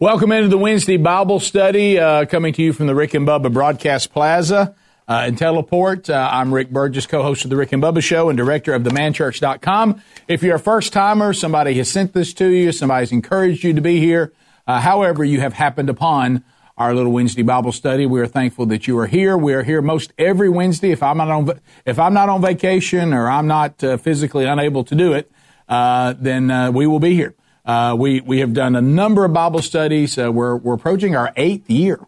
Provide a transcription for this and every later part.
Welcome into the Wednesday Bible study uh, coming to you from the Rick and Bubba Broadcast Plaza uh, in Teleport. Uh, I'm Rick Burgess, co-host of the Rick and Bubba Show and director of themanchurch.com. If you're a first timer, somebody has sent this to you, somebody's encouraged you to be here. Uh, however, you have happened upon our little Wednesday Bible study. We are thankful that you are here. We are here most every Wednesday. If I'm not on, if I'm not on vacation or I'm not uh, physically unable to do it, uh, then we will be here. Uh, we we have done a number of Bible studies. Uh, we're we're approaching our eighth year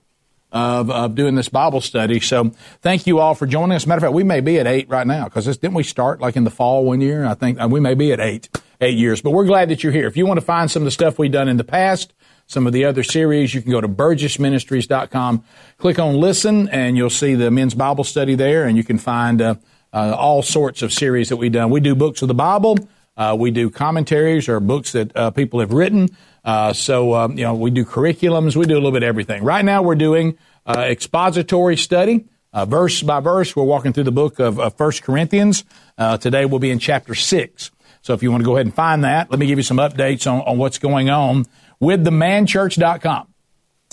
of of doing this Bible study. So thank you all for joining us. Matter of fact, we may be at eight right now because didn't we start like in the fall one year? I think uh, we may be at eight eight years. But we're glad that you're here. If you want to find some of the stuff we've done in the past, some of the other series, you can go to burgessministries.com, click on listen, and you'll see the men's Bible study there, and you can find uh, uh, all sorts of series that we've done. We do books of the Bible. Uh, we do commentaries or books that uh, people have written. Uh, so, um, you know, we do curriculums. We do a little bit of everything. Right now, we're doing uh, expository study, uh, verse by verse. We're walking through the book of, of 1 Corinthians. Uh, today, we'll be in chapter 6. So, if you want to go ahead and find that, let me give you some updates on, on what's going on with themanchurch.com.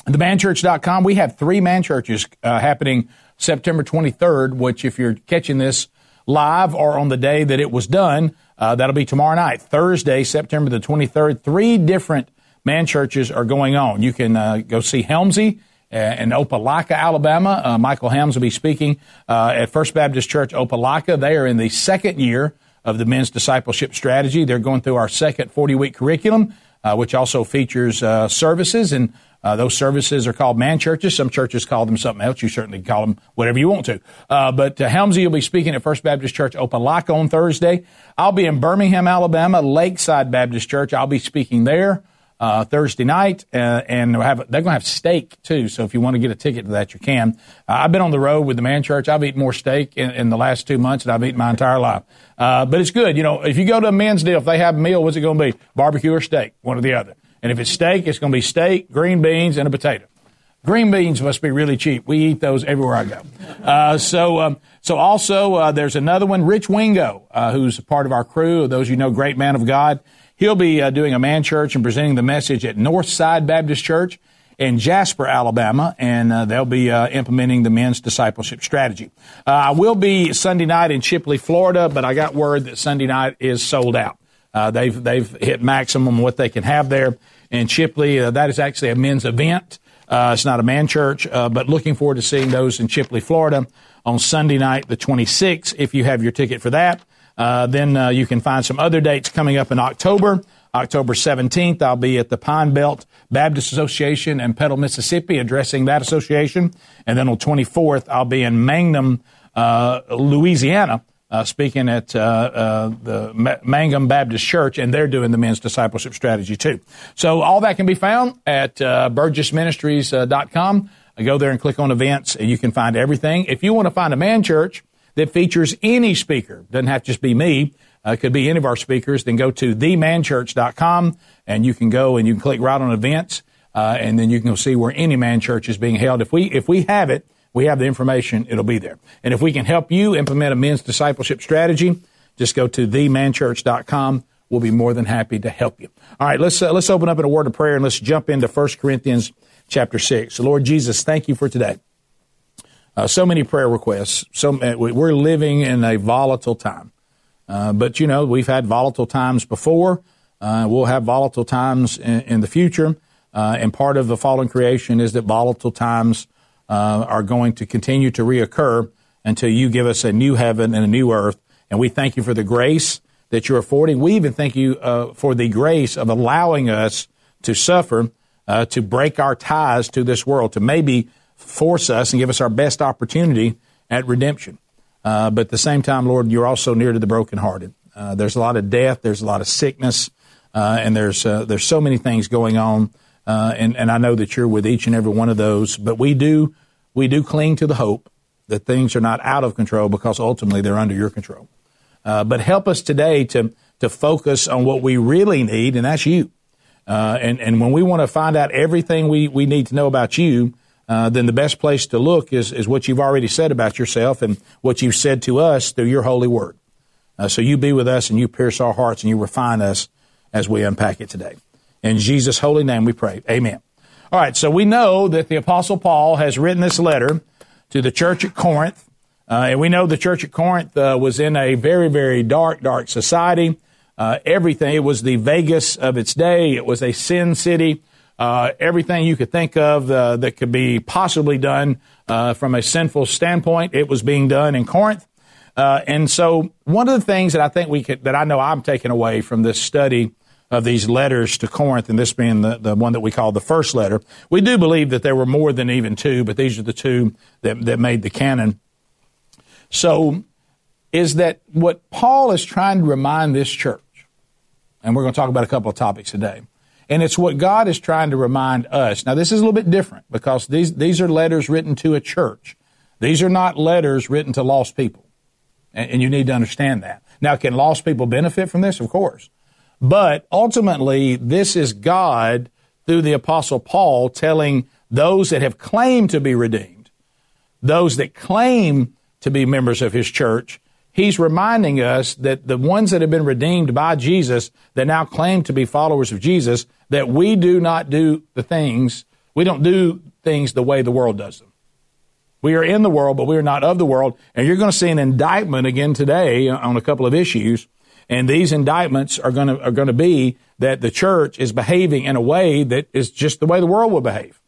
Themanchurch.com, we have three man churches happening September 23rd, which, if you're catching this live or on the day that it was done, uh, that'll be tomorrow night, Thursday, September the 23rd. Three different man churches are going on. You can uh, go see Helmsy uh, in Opelika, Alabama. Uh, Michael Helms will be speaking uh, at First Baptist Church Opelika. They are in the second year of the men's discipleship strategy. They're going through our second 40 week curriculum, uh, which also features services and uh, those services are called man churches. Some churches call them something else. You certainly can call them whatever you want to. Uh, but uh, Helmsy will be speaking at First Baptist Church Open Opelika on Thursday. I'll be in Birmingham, Alabama, Lakeside Baptist Church. I'll be speaking there uh, Thursday night, uh, and have, they're going to have steak too. So if you want to get a ticket to that, you can. Uh, I've been on the road with the Man Church. I've eaten more steak in, in the last two months than I've eaten my entire life. Uh, but it's good. You know, if you go to a men's deal, if they have a meal, what's it going to be? Barbecue or steak, one or the other. And if it's steak, it's going to be steak, green beans, and a potato. Green beans must be really cheap. We eat those everywhere I go. Uh, so, um, so also uh, there's another one, Rich Wingo, uh, who's part of our crew. Those you know, great man of God. He'll be uh, doing a man church and presenting the message at Northside Baptist Church in Jasper, Alabama, and uh, they'll be uh, implementing the men's discipleship strategy. I will be Sunday night in Chipley, Florida, but I got word that Sunday night is sold out. Uh, they've they've hit maximum what they can have there in Chipley. Uh, that is actually a men's event. Uh, it's not a man church, uh, but looking forward to seeing those in Chipley, Florida, on Sunday night, the 26th. If you have your ticket for that, uh, then uh, you can find some other dates coming up in October. October 17th, I'll be at the Pine Belt Baptist Association in Petal, Mississippi, addressing that association. And then on 24th, I'll be in Mangham, Louisiana, uh, speaking at uh, uh, the Mangham Baptist Church, and they're doing the men's discipleship strategy too. So all that can be found at uh, burgessministries.com. Uh, go there and click on events, and you can find everything. If you want to find a man church that features any speaker, doesn't have to just be me, uh, could be any of our speakers, then go to themanchurch.com, and you can go and you can click right on events, uh, and then you can go see where any man church is being held. If we if we have it we have the information, it'll be there. And if we can help you implement a men's discipleship strategy, just go to themanchurch.com. We'll be more than happy to help you. All right, let's uh, let's open up in a word of prayer and let's jump into 1 Corinthians chapter 6. So Lord Jesus, thank you for today. Uh, so many prayer requests. So uh, we're living in a volatile time. Uh, but you know, we've had volatile times before. Uh, we'll have volatile times in, in the future. Uh, and part of the fallen creation is that volatile times uh, are going to continue to reoccur until you give us a new heaven and a new earth. And we thank you for the grace that you're affording. We even thank you uh, for the grace of allowing us to suffer, uh, to break our ties to this world, to maybe force us and give us our best opportunity at redemption. Uh, but at the same time, Lord, you're also near to the brokenhearted. Uh, there's a lot of death, there's a lot of sickness, uh, and there's there's so many things going on Uh, and, and I know that you're with each and every one of those, but we do, we do cling to the hope that things are not out of control because ultimately they're under your control. Uh, but help us today to, to focus on what we really need, and that's you. Uh, and, and when we want to find out everything we, we need to know about you, uh, then the best place to look is, is what you've already said about yourself and what you've said to us through your holy word. Uh, so you be with us and you pierce our hearts and you refine us as we unpack it today. In Jesus' holy name we pray. Amen. All right, so we know that the Apostle Paul has written this letter to the church at Corinth. Uh, and we know the church at Corinth uh, was in a very, very dark, dark society. Uh, everything, it was the Vegas of its day. It was a sin city. Uh, everything you could think of uh, that could be possibly done uh, from a sinful standpoint, it was being done in Corinth. Uh, and so, one of the things that I think we could, that I know I'm taking away from this study of these letters to Corinth, and this being the, the one that we call the first letter, we do believe that there were more than even two, but these are the two that, that made the canon. So, is that what Paul is trying to remind this church? And we're going to talk about a couple of topics today and it's what God is trying to remind us. Now, this is a little bit different because these, these are letters written to a church. These are not letters written to lost people. And, and you need to understand that. Now, can lost people benefit from this? Of course. But ultimately, this is God through the apostle Paul telling those that have claimed to be redeemed, those that claim to be members of his church, he's reminding us that the ones that have been redeemed by Jesus that now claim to be followers of Jesus, that we do not do the things, we don't do things the way the world does them. We are in the world, but we are not of the world. And you're going to see an indictment again today on a couple of issues. And these indictments are going to, are going to be that the church is behaving in a way that is just the way the world will behave.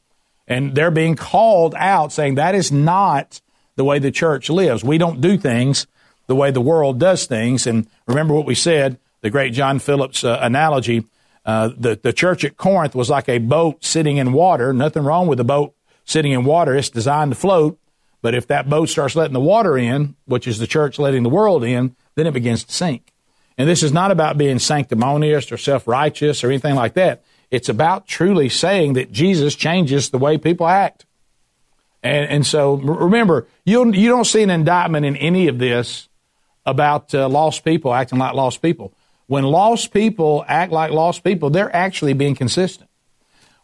And they're being called out saying that is not the way the church lives. We don't do things the way the world does things. And remember what we said, the great John Phillips uh, analogy. Uh, the, the church at Corinth was like a boat sitting in water. Nothing wrong with a boat sitting in water. It's designed to float. But if that boat starts letting the water in, which is the church letting the world in, then it begins to sink. And this is not about being sanctimonious or self righteous or anything like that. It's about truly saying that Jesus changes the way people act. And, and so remember, you you don't see an indictment in any of this about uh, lost people acting like lost people. When lost people act like lost people, they're actually being consistent.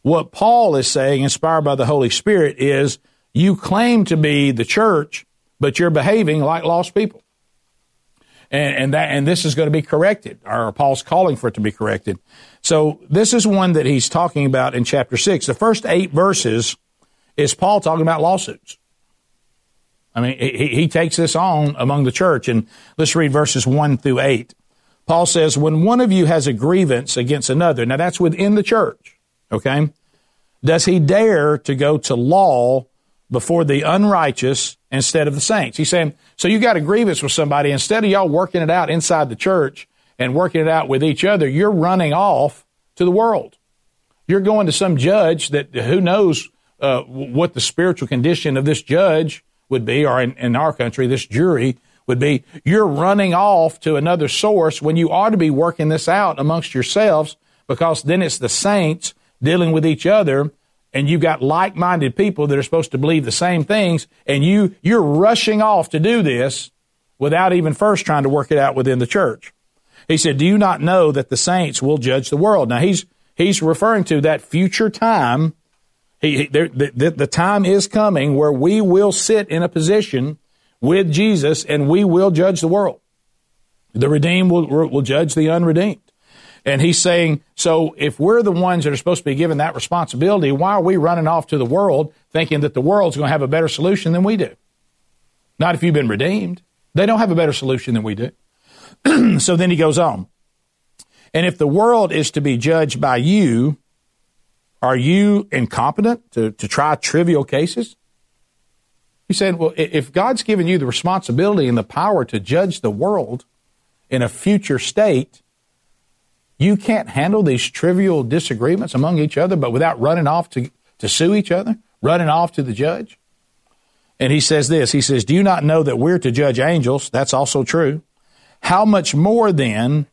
What Paul is saying, inspired by the Holy Spirit, is you claim to be the church, but you're behaving like lost people. And, and that, and this is going to be corrected, or Paul's calling for it to be corrected. So this is one that he's talking about in chapter six. The first eight verses is Paul talking about lawsuits. I mean, he, he takes this on among the church. And let's read verses 1 through 8. Paul says, When one of you has a grievance against another, now that's within the church, okay? Does he dare to go to law before the unrighteous instead of the saints? He's saying, so you got a grievance with somebody, instead of y'all working it out inside the church and working it out with each other, you're running off to the world. You're going to some judge that who knows uh, what the spiritual condition of this judge would be, or in, in our country, this jury would be, you're running off to another source when you ought to be working this out amongst yourselves because then it's the saints dealing with each other and you've got like-minded people that are supposed to believe the same things and you, you're rushing off to do this without even first trying to work it out within the church. He said, do you not know that the saints will judge the world? Now he's, he's referring to that future time he, he there, the, the time is coming where we will sit in a position with Jesus and we will judge the world. The redeemed will, will judge the unredeemed. And he's saying, so if we're the ones that are supposed to be given that responsibility, why are we running off to the world thinking that the world's going to have a better solution than we do? Not if you've been redeemed. They don't have a better solution than we do. so then he goes on. And if the world is to be judged by you, are you incompetent to, to try trivial cases? He said, well, if God's given you the responsibility and the power to judge the world in a future state, you can't handle these trivial disagreements among each other, but without running off to, to sue each other, running off to the judge. And he says this, he says, do you not know that we're to judge angels? That's also true. How much more then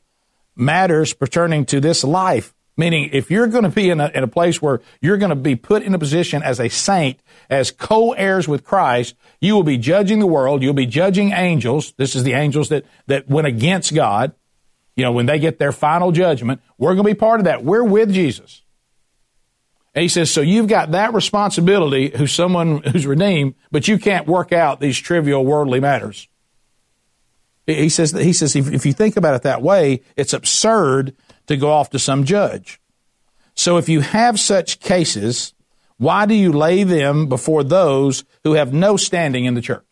matters pertaining to this life Meaning, if you're going to be in a, in a place where you're going to be put in a position as a saint, as co-heirs with Christ, you will be judging the world. You'll be judging angels. This is the angels that, that went against God. You know, when they get their final judgment, we're going to be part of that. We're with Jesus. And he says, so you've got that responsibility who's someone who's redeemed, but you can't work out these trivial worldly matters. He says, he says, if, if you think about it that way, it's absurd to go off to some judge. So if you have such cases, why do you lay them before those who have no standing in the church?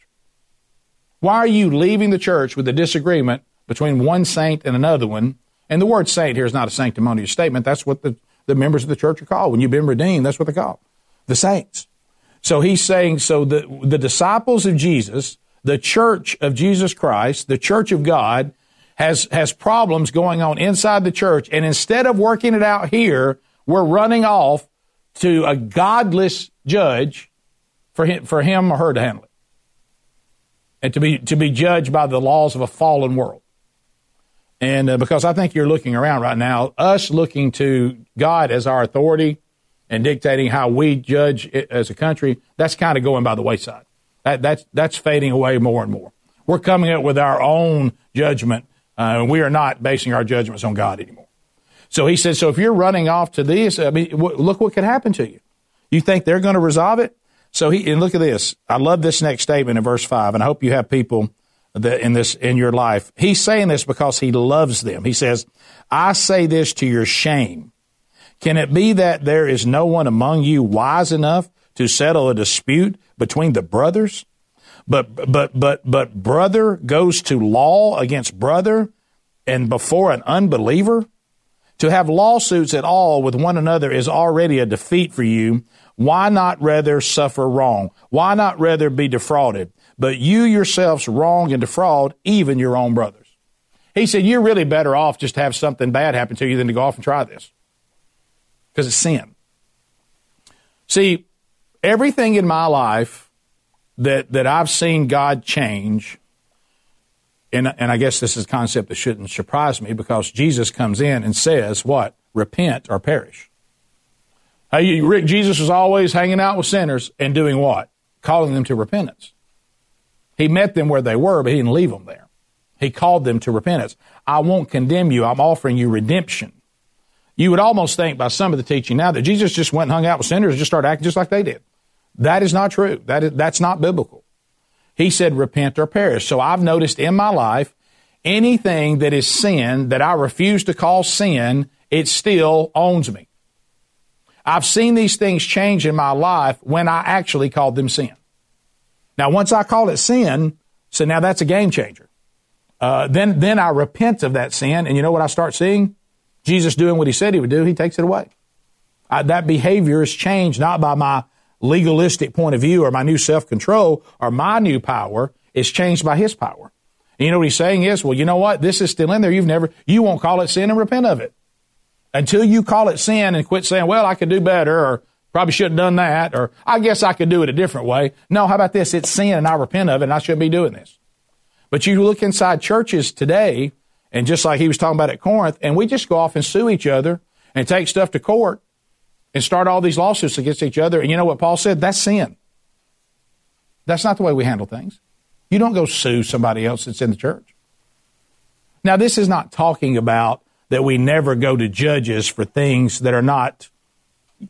Why are you leaving the church with a disagreement between one saint and another one? And the word saint here is not a sanctimonious statement. That's what the, the members of the church are called. When you've been redeemed, that's what they're called. The saints. So he's saying, so the, the disciples of Jesus, the church of Jesus Christ, the church of God, has, has problems going on inside the church. And instead of working it out here, we're running off to a godless judge for him, for him or her to handle it. And to be, to be judged by the laws of a fallen world. And uh, because I think you're looking around right now, us looking to God as our authority and dictating how we judge as a country, that's kind of going by the wayside. That, that's, that's fading away more and more. We're coming up with our own judgment. Uh, we are not basing our judgments on God anymore. So he said, so if you're running off to this, I mean, look what could happen to you. You think they're going to resolve it? So he, and look at this. I love this next statement in verse five, and I hope you have people in this, in your life. He's saying this because he loves them. He says, I say this to your shame. Can it be that there is no one among you wise enough to settle a dispute between the brothers? But, but, but, but brother goes to law against brother and before an unbeliever? To have lawsuits at all with one another is already a defeat for you. Why not rather suffer wrong? Why not rather be defrauded? But you yourselves wrong and defraud even your own brothers. He said, You're really better off just to have something bad happen to you than to go off and try this. Because it's sin. See, everything in my life that that I've seen God change, and and I guess this is a concept that shouldn't surprise me because Jesus comes in and says, "What? Repent or perish." Rick, Jesus was always hanging out with sinners and doing what? Calling them to repentance. He met them where they were, but he didn't leave them there. He called them to repentance. I won't condemn you. I'm offering you redemption. You would almost think by some of the teaching now that Jesus just went and hung out with sinners and just started acting just like they did. That is not true. That is, that's not biblical. He said, repent or perish. So I've noticed in my life, anything that is sin that I refuse to call sin, it still owns me. I've seen these things change in my life when I actually called them sin. Now, once I call it sin, so now that's a game changer. Uh, then, then I repent of that sin, and you know what I start seeing? Jesus doing what he said he would do. He takes it away. I, that behavior is changed not by my legalistic point of view or my new self control or my new power is changed by his power. And you know what he's saying is, well, you know what? This is still in there. You've never, you won't call it sin and repent of it. Until you call it sin and quit saying, well, I could do better or probably shouldn't have done that or I guess I could do it a different way. No, how about this? It's sin and I repent of it and I shouldn't be doing this. But you look inside churches today and just like he was talking about at Corinth and we just go off and sue each other and take stuff to court and start all these lawsuits against each other. And you know what Paul said? That's sin. That's not the way we handle things. You don't go sue somebody else that's in the church. Now, this is not talking about that we never go to judges for things that are not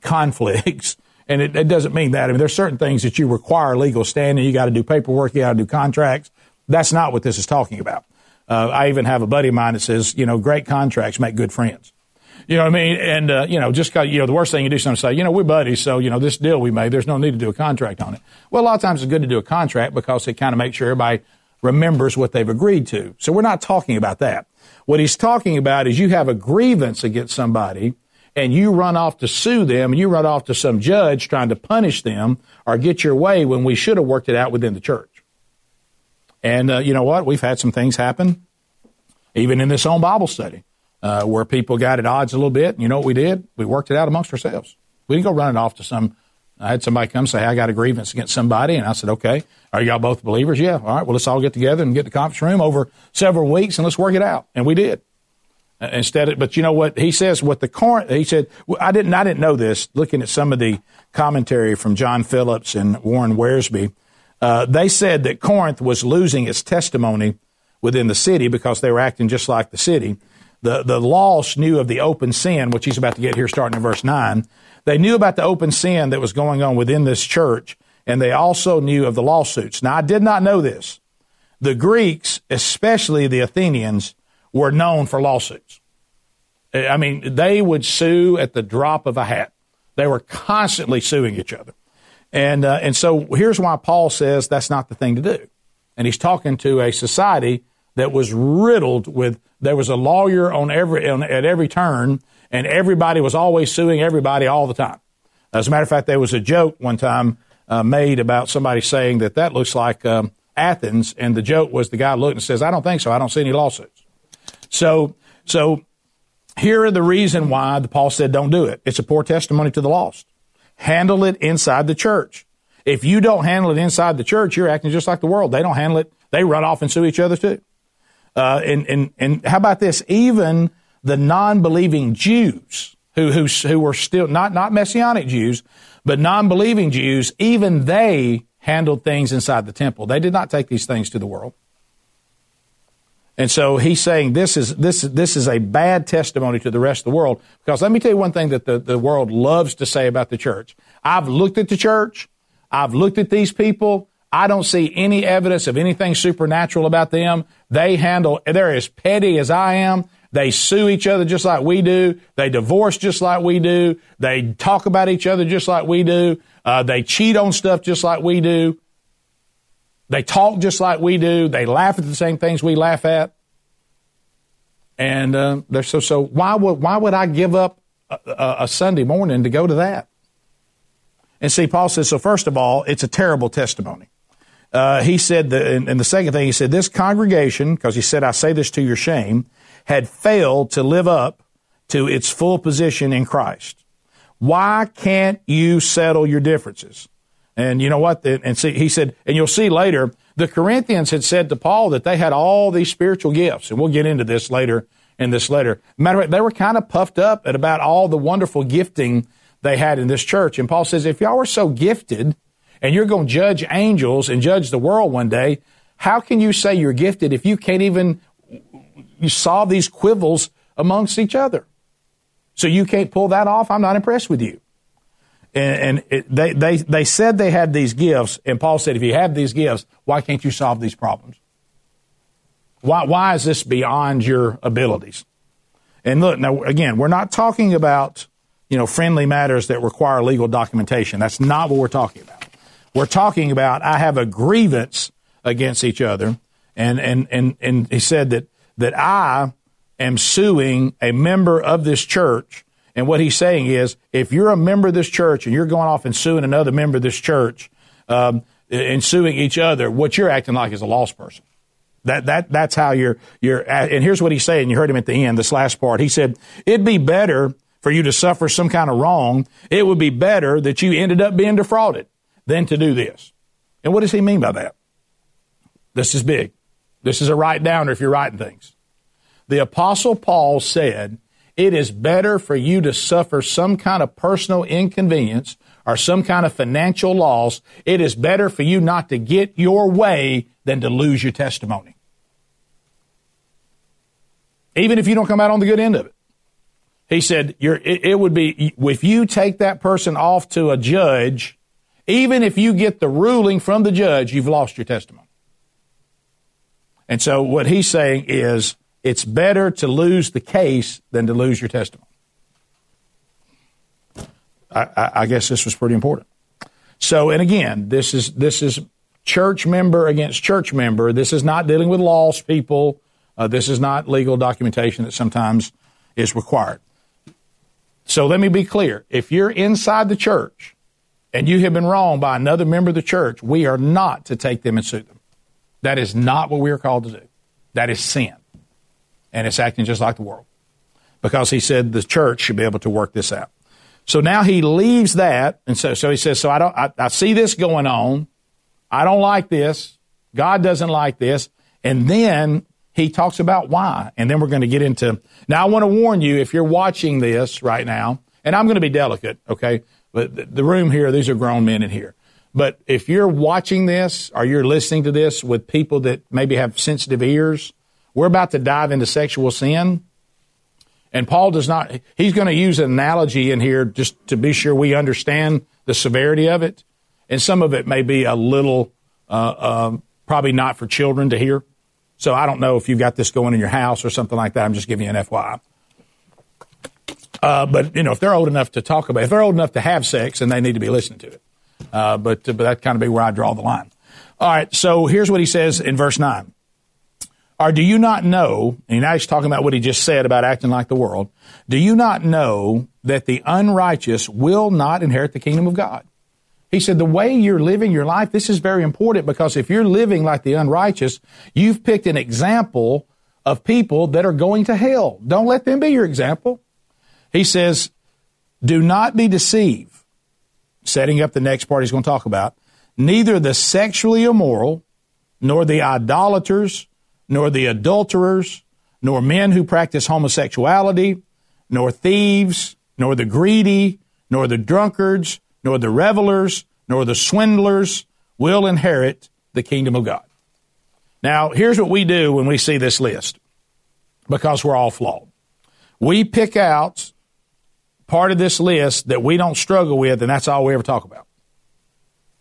conflicts. And it, it doesn't mean that. I mean, there's certain things that you require legal standing. You got to do paperwork. You got to do contracts. That's not what this is talking about. Uh, I even have a buddy of mine that says, you know, great contracts make good friends. You know what I mean? And, uh, you know, just got, you know, the worst thing you do is say, you know, we're buddies, so, you know, this deal we made, there's no need to do a contract on it. Well, a lot of times it's good to do a contract because it kind of makes sure everybody remembers what they've agreed to. So we're not talking about that. What he's talking about is you have a grievance against somebody and you run off to sue them and you run off to some judge trying to punish them or get your way when we should have worked it out within the church. And uh, you know what? We've had some things happen, even in this own Bible study uh, where people got at odds a little bit. And you know what we did? We worked it out amongst ourselves. We didn't go running off to some. I had somebody come say, I got a grievance against somebody. And I said, okay, are y'all both believers? Yeah. All right. Well, let's all get together and get the conference room over several weeks and let's work it out. And we did. instead of, but you know what he says what the Corinth he said I didn't I didn't know this looking at some of the commentary from John Phillips and Warren Wiersbe uh, they said that Corinth was losing its testimony within the city because they were acting just like the city the the lost knew of the open sin which he's about to get here starting in verse 9 they knew about the open sin that was going on within this church and they also knew of the lawsuits now I did not know this the Greeks especially the Athenians were known for lawsuits. I mean, they would sue at the drop of a hat. They were constantly suing each other. And, uh, and so here's why Paul says that's not the thing to do. And he's talking to a society that was riddled with, there was a lawyer on every, on, at every turn, and everybody was always suing everybody all the time. As a matter of fact, there was a joke one time uh, made about somebody saying that that looks like um, Athens, and the joke was the guy looked and says, I don't think so. I don't see any lawsuits. So, so here are the reason why the Paul said don't do it. It's a poor testimony to the lost. Handle it inside the church. If you don't handle it inside the church, you're acting just like the world. They don't handle it. They run off and sue each other too. Uh, and, and, and how about this? Even the non-believing Jews who, who, who were still not, not messianic Jews, but non-believing Jews, even they handled things inside the temple. They did not take these things to the world. And so he's saying this is this this is a bad testimony to the rest of the world. Because let me tell you one thing that the, the world loves to say about the church. I've looked at the church, I've looked at these people, I don't see any evidence of anything supernatural about them. They handle they're as petty as I am. They sue each other just like we do. They divorce just like we do. They talk about each other just like we do. Uh, they cheat on stuff just like we do. They talk just like we do. They laugh at the same things we laugh at. And uh, they're so so. Why would why would I give up a, a, Sunday morning to go to that? And see, Paul says so. First of all, it's a terrible testimony. Uh, he said that, and, and the second thing he said, this congregation, because he said, I say this to your shame, had failed to live up to its full position in Christ. Why can't you settle your differences? And you know what? And see, he said, and you'll see later, the Corinthians had said to Paul that they had all these spiritual gifts. And we'll get into this later in this letter. Matter of fact, they were kind of puffed up at about all the wonderful gifting they had in this church. And Paul says, if y'all were so gifted and you're going to judge angels and judge the world one day, how can you say you're gifted if you can't even you solve these quibbles amongst each other? So you can't pull that off? I'm not impressed with you and, and it, they, they, they said they had these gifts, and Paul said, if you have these gifts, why can't you solve these problems? Why, why is this beyond your abilities? And look, now again, we're not talking about, you know, friendly matters that require legal documentation. That's not what we're talking about. We're talking about I have a grievance against each other, and and and and he said that that I am suing a member of this church and what he's saying is, if you're a member of this church and you're going off and suing another member of this church, um, and suing each other, what you're acting like is a lost person. That, that, that's how you're, you're, and here's what he's saying. You heard him at the end, this last part. He said, it'd be better for you to suffer some kind of wrong. It would be better that you ended up being defrauded than to do this. And what does he mean by that? This is big. This is a write downer if you're writing things. The apostle Paul said it is better for you to suffer some kind of personal inconvenience or some kind of financial loss. It is better for you not to get your way than to lose your testimony. Even if you don't come out on the good end of it. He said, it, it would be, if you take that person off to a judge, even if you get the ruling from the judge, you've lost your testimony. And so what he's saying is, it's better to lose the case than to lose your testimony. I, I, I guess this was pretty important. So, and again, this is this is church member against church member. This is not dealing with lost people. Uh, this is not legal documentation that sometimes is required. So let me be clear. If you're inside the church and you have been wronged by another member of the church, we are not to take them and sue them. That is not what we are called to do. That is sin and it's acting just like the world because he said the church should be able to work this out. So now he leaves that, and so so he says, so I don't, I, I see this going on. I don't like this. God doesn't like this. And then he talks about why. And then we're going to get into. Now, I want to warn you if you're watching this right now, and I'm going to be delicate, okay? But the room here, these are grown men in here. But if you're watching this or you're listening to this with people that maybe have sensitive ears, we're about to dive into sexual sin. And Paul does not, he's going to use an analogy in here just to be sure we understand the severity of it. And some of it may be a little, uh, uh, probably not for children to hear. So I don't know if you've got this going in your house or something like that. I'm just giving you an FYI. Uh, but you know, if they're old enough to talk about, it, if they're old enough to have sex, then they need to be listening to it. Uh, but but that kind of be where I draw the line. All right. So here's what he says in verse nine. Or do you not know? And now he's talking about what he just said about acting like the world. Do you not know that the unrighteous will not inherit the kingdom of God? He said, the way you're living your life, this is very important because if you're living like the unrighteous, you've picked an example of people that are going to hell. Don't let them be your example. He says, do not be deceived. Setting up the next part he's going to talk about. Neither the sexually immoral, nor the idolaters, nor the adulterers, nor men who practice homosexuality, nor thieves, nor the greedy, nor the drunkards, nor the revelers, nor the swindlers will inherit the kingdom of God. Now, here's what we do when we see this list, because we're all flawed. We pick out part of this list that we don't struggle with, and that's all we ever talk about.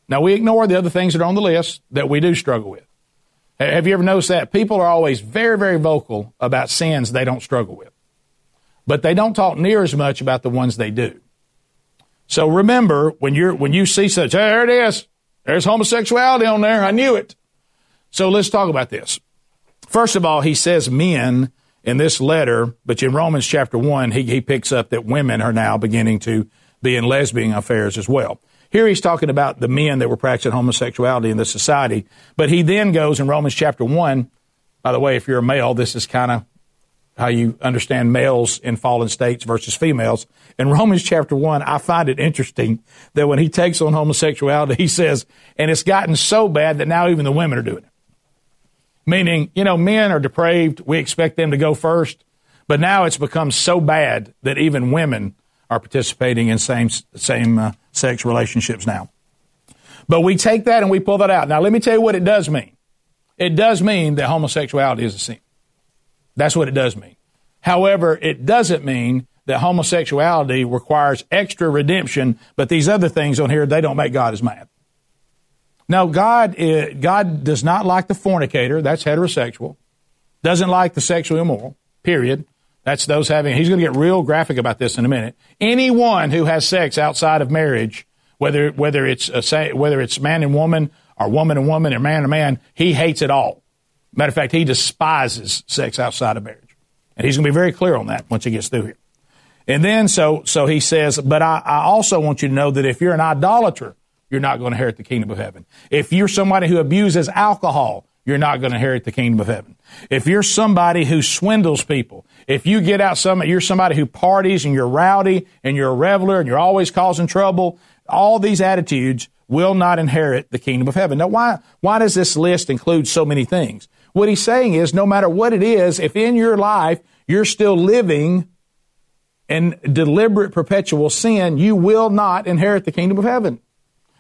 Now, we ignore the other things that are on the list that we do struggle with. Have you ever noticed that? People are always very, very vocal about sins they don't struggle with, but they don't talk near as much about the ones they do. So remember when you're when you see such, hey, there it is. There's homosexuality on there. I knew it. So let's talk about this. First of all, he says men in this letter, but in Romans chapter one, he, he picks up that women are now beginning to be in lesbian affairs as well. Here he's talking about the men that were practicing homosexuality in the society, but he then goes in Romans chapter one. By the way, if you're a male, this is kind of how you understand males in fallen states versus females. In Romans chapter 1, I find it interesting that when he takes on homosexuality, he says, and it's gotten so bad that now even the women are doing it. Meaning, you know, men are depraved. We expect them to go first. But now it's become so bad that even women are participating in same, same uh, sex relationships now. But we take that and we pull that out. Now, let me tell you what it does mean. It does mean that homosexuality is a sin. That's what it does mean. However, it doesn't mean that homosexuality requires extra redemption, but these other things on here, they don't make God as mad. No, God, eh, God does not like the fornicator. That's heterosexual. Doesn't like the sexually immoral. Period. That's those having. He's going to get real graphic about this in a minute. Anyone who has sex outside of marriage, whether whether it's a, whether it's man and woman or woman and woman or man and man, he hates it all. Matter of fact, he despises sex outside of marriage. And he's going to be very clear on that once he gets through here. And then, so, so he says, but I, I also want you to know that if you're an idolater, you're not going to inherit the kingdom of heaven. If you're somebody who abuses alcohol, you're not going to inherit the kingdom of heaven. If you're somebody who swindles people, if you get out some, you're somebody who parties and you're rowdy and you're a reveler and you're always causing trouble, all these attitudes will not inherit the kingdom of heaven. Now, why, why does this list include so many things? What he's saying is no matter what it is, if in your life you're still living in deliberate perpetual sin, you will not inherit the kingdom of heaven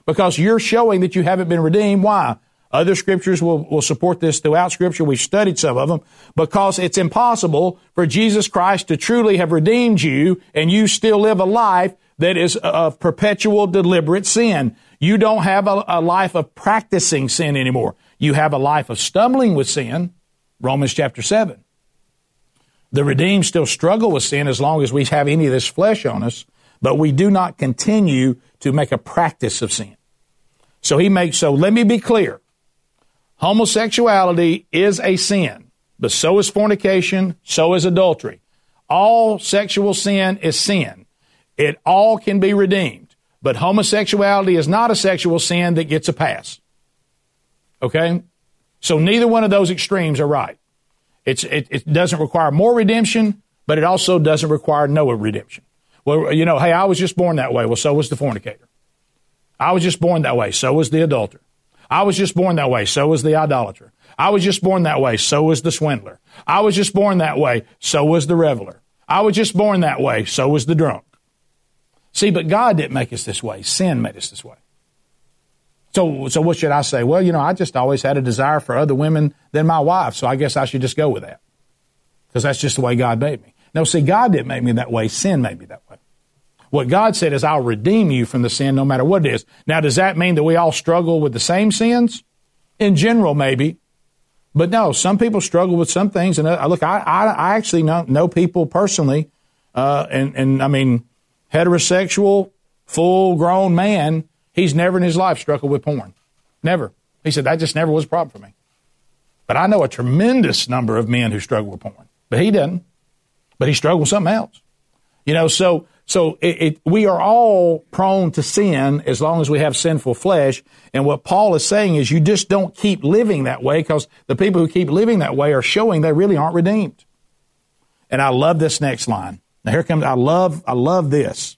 because you're showing that you haven't been redeemed. Why? Other scriptures will, will support this throughout scripture. We've studied some of them because it's impossible for Jesus Christ to truly have redeemed you and you still live a life that is of perpetual deliberate sin. You don't have a, a life of practicing sin anymore. You have a life of stumbling with sin, Romans chapter 7. The redeemed still struggle with sin as long as we have any of this flesh on us, but we do not continue to make a practice of sin. So he makes, so let me be clear. Homosexuality is a sin, but so is fornication, so is adultery. All sexual sin is sin. It all can be redeemed, but homosexuality is not a sexual sin that gets a pass. Okay? So neither one of those extremes are right. It, it doesn't require more redemption, but it also doesn't require no redemption. Well, you know, hey, I was just born that way. Well, so was the fornicator. I was just born that way. So was the adulterer. I was just born that way. So was the idolater. I was just born that way. So was the swindler. I was just born that way. So was the reveler. I was just born that way. So was the drunk. See, but God didn't make us this way. Sin made us this way. So, so what should I say? Well, you know, I just always had a desire for other women than my wife, so I guess I should just go with that. Because that's just the way God made me. No, see, God didn't make me that way. Sin made me that way. What God said is, I'll redeem you from the sin no matter what it is. Now, does that mean that we all struggle with the same sins? In general, maybe. But no, some people struggle with some things. And uh, look, I, I, I actually know, know people personally, uh, and, and I mean, heterosexual, full grown man, he's never in his life struggled with porn. Never. He said, that just never was a problem for me. But I know a tremendous number of men who struggle with porn. But he doesn't. But he struggled with something else. You know, so so it, it, we are all prone to sin as long as we have sinful flesh. And what Paul is saying is you just don't keep living that way because the people who keep living that way are showing they really aren't redeemed. And I love this next line. Now here comes, I love, I love this.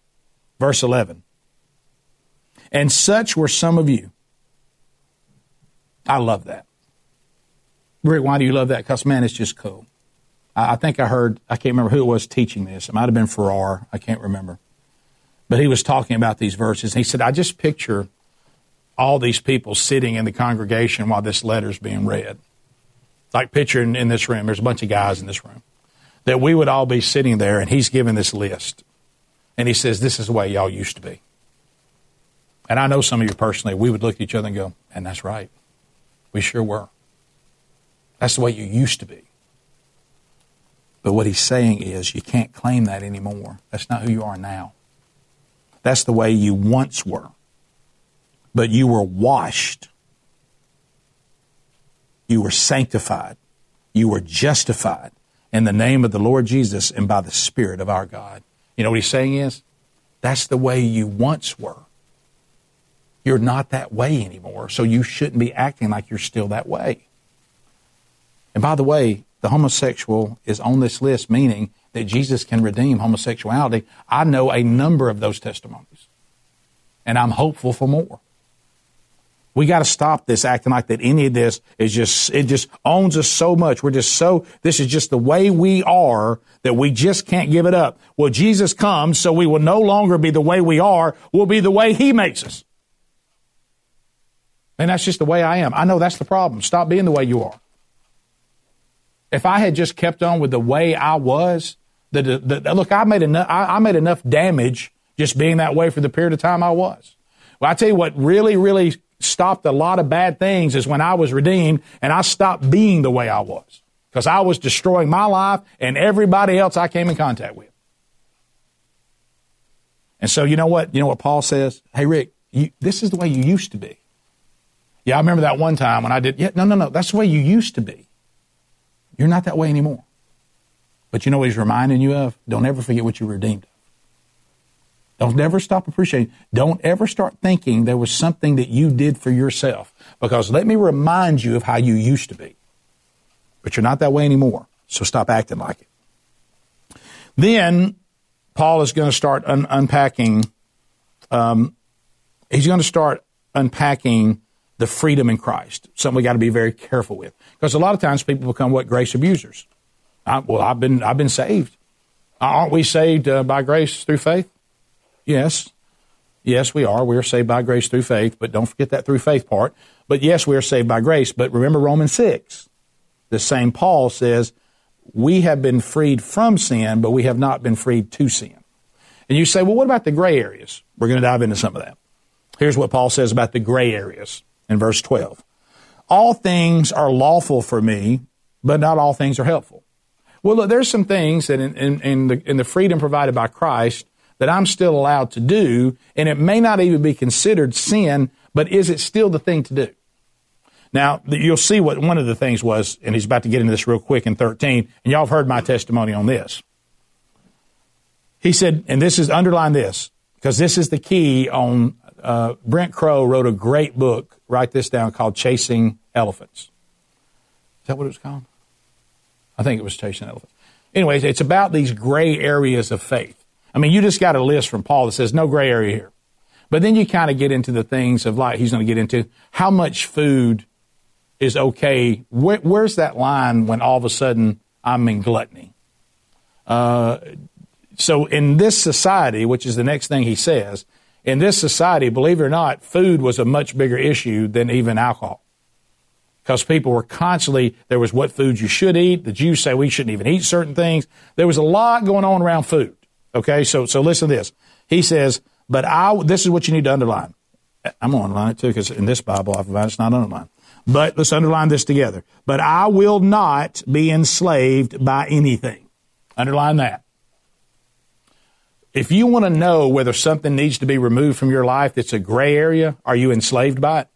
Verse 11. And such were some of you. I love that. Rick, why do you love that? Because, man, it's just cool. I think I heard, I can't remember who it was teaching this. It might have been Farrar. I can't remember. But he was talking about these verses. And he said, I just picture all these people sitting in the congregation while this letter is being read. Like picturing in this room, there's a bunch of guys in this room. That we would all be sitting there and he's giving this list. And he says, This is the way y'all used to be. And I know some of you personally, we would look at each other and go, And that's right. We sure were. That's the way you used to be. But what he's saying is you can't claim that anymore. That's not who you are now. That's the way you once were. But you were washed. You were sanctified. You were justified in the name of the Lord Jesus and by the Spirit of our God. You know what he's saying is? That's the way you once were. You're not that way anymore, so you shouldn't be acting like you're still that way. And by the way, the homosexual is on this list, meaning that Jesus can redeem homosexuality. I know a number of those testimonies, and I'm hopeful for more. We got to stop this acting like that any of this is just, it just owns us so much. We're just so, this is just the way we are that we just can't give it up. Well, Jesus comes, so we will no longer be the way we are. We'll be the way He makes us. And that's just the way I am. I know that's the problem. Stop being the way you are. If I had just kept on with the way I was, the, the, the look, I made enough, I, I made enough damage just being that way for the period of time I was. Well, I tell you what really, really stopped a lot of bad things is when I was redeemed and I stopped being the way I was because I was destroying my life and everybody else I came in contact with. And so, you know what? You know what Paul says? Hey, Rick, you, this is the way you used to be. Yeah, I remember that one time when I did. Yeah, no, no, no. That's the way you used to be. You're not that way anymore. But you know what he's reminding you of? Don't ever forget what you were redeemed of. Don't ever stop appreciating. Don't ever start thinking there was something that you did for yourself. Because let me remind you of how you used to be. But you're not that way anymore. So stop acting like it. Then Paul is going to start un- unpacking. Um, he's going to start unpacking the freedom in Christ. Something we got to be very careful with. Because a lot of times people become what grace abusers. I, well, I've been I've been saved. Aren't we saved uh, by grace through faith? Yes. Yes, we are. We are saved by grace through faith, but don't forget that through faith part. But yes, we are saved by grace. But remember Romans 6. The same Paul says, we have been freed from sin, but we have not been freed to sin. And you say, well, what about the gray areas? We're going to dive into some of that. Here's what Paul says about the gray areas in verse 12 all things are lawful for me, but not all things are helpful. Well, look, there's some things that in, in, in, the, in the freedom provided by Christ that I'm still allowed to do, and it may not even be considered sin, but is it still the thing to do? Now, you'll see what one of the things was, and he's about to get into this real quick in 13, and y'all have heard my testimony on this. He said, and this is, underline this, because this is the key on uh, Brent Crowe wrote a great book. Write this down called "Chasing Elephants." Is that what it was called? I think it was "Chasing Elephants." Anyways, it's about these gray areas of faith. I mean, you just got a list from Paul that says no gray area here. But then you kind of get into the things of like he's going to get into how much food is okay. Where, where's that line when all of a sudden I'm in gluttony? Uh, so in this society, which is the next thing he says, in this society, believe it or not, food was a much bigger issue than even alcohol. Because people were constantly, there was what foods you should eat. The Jews say we shouldn't even eat certain things. There was a lot going on around food. Okay, so so listen to this. He says, but I, this is what you need to underline. I'm going to underline it too because in this Bible I've provided it's not underlined. But let's underline this together. But I will not be enslaved by anything. Underline that. If you want to know whether something needs to be removed from your life that's a gray area, are you enslaved by it?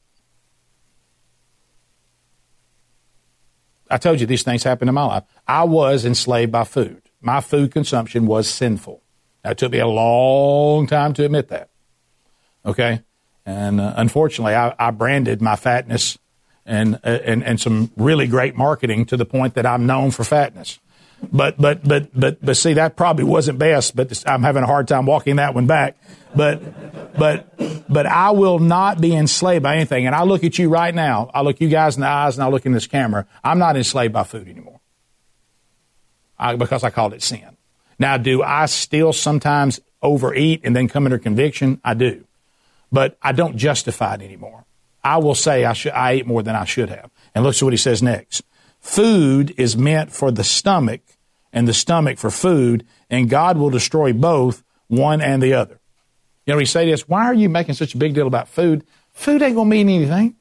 I told you these things happened in my life. I was enslaved by food. My food consumption was sinful. Now, it took me a long time to admit that. Okay? And uh, unfortunately, I, I, branded my fatness and, uh, and, and some really great marketing to the point that I'm known for fatness. But but but but but see that probably wasn't best. But I'm having a hard time walking that one back. But but but I will not be enslaved by anything. And I look at you right now. I look you guys in the eyes, and I look in this camera. I'm not enslaved by food anymore. I, because I called it sin. Now, do I still sometimes overeat and then come under conviction? I do, but I don't justify it anymore. I will say I should I ate more than I should have. And look at what he says next. Food is meant for the stomach and the stomach for food, and God will destroy both, one and the other. You know, we say this, why are you making such a big deal about food? Food ain't going to mean anything.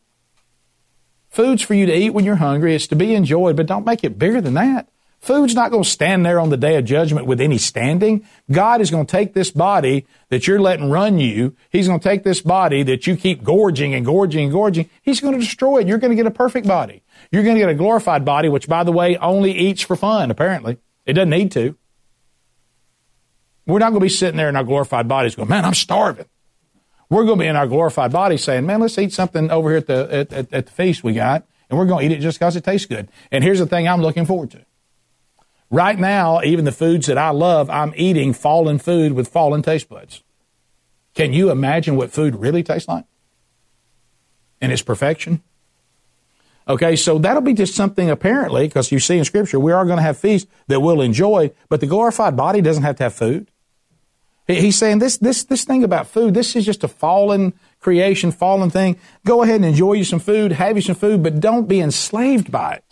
Food's for you to eat when you're hungry. It's to be enjoyed, but don't make it bigger than that. Food's not going to stand there on the day of judgment with any standing. God is going to take this body that you're letting run you. He's going to take this body that you keep gorging and gorging and gorging. He's going to destroy it. You're going to get a perfect body. You're going to get a glorified body, which, by the way, only eats for fun, apparently. It doesn't need to. We're not going to be sitting there in our glorified bodies going, man, I'm starving. We're going to be in our glorified bodies saying, man, let's eat something over here at the, at, at, at the feast we got, and we're going to eat it just because it tastes good. And here's the thing I'm looking forward to. Right now, even the foods that I love, I'm eating fallen food with fallen taste buds. Can you imagine what food really tastes like? In its perfection? Okay, so that'll be just something apparently, because you see in Scripture, we are going to have feasts that we'll enjoy, but the glorified body doesn't have to have food. He's saying this, this, this thing about food, this is just a fallen creation, fallen thing. Go ahead and enjoy you some food, have you some food, but don't be enslaved by it.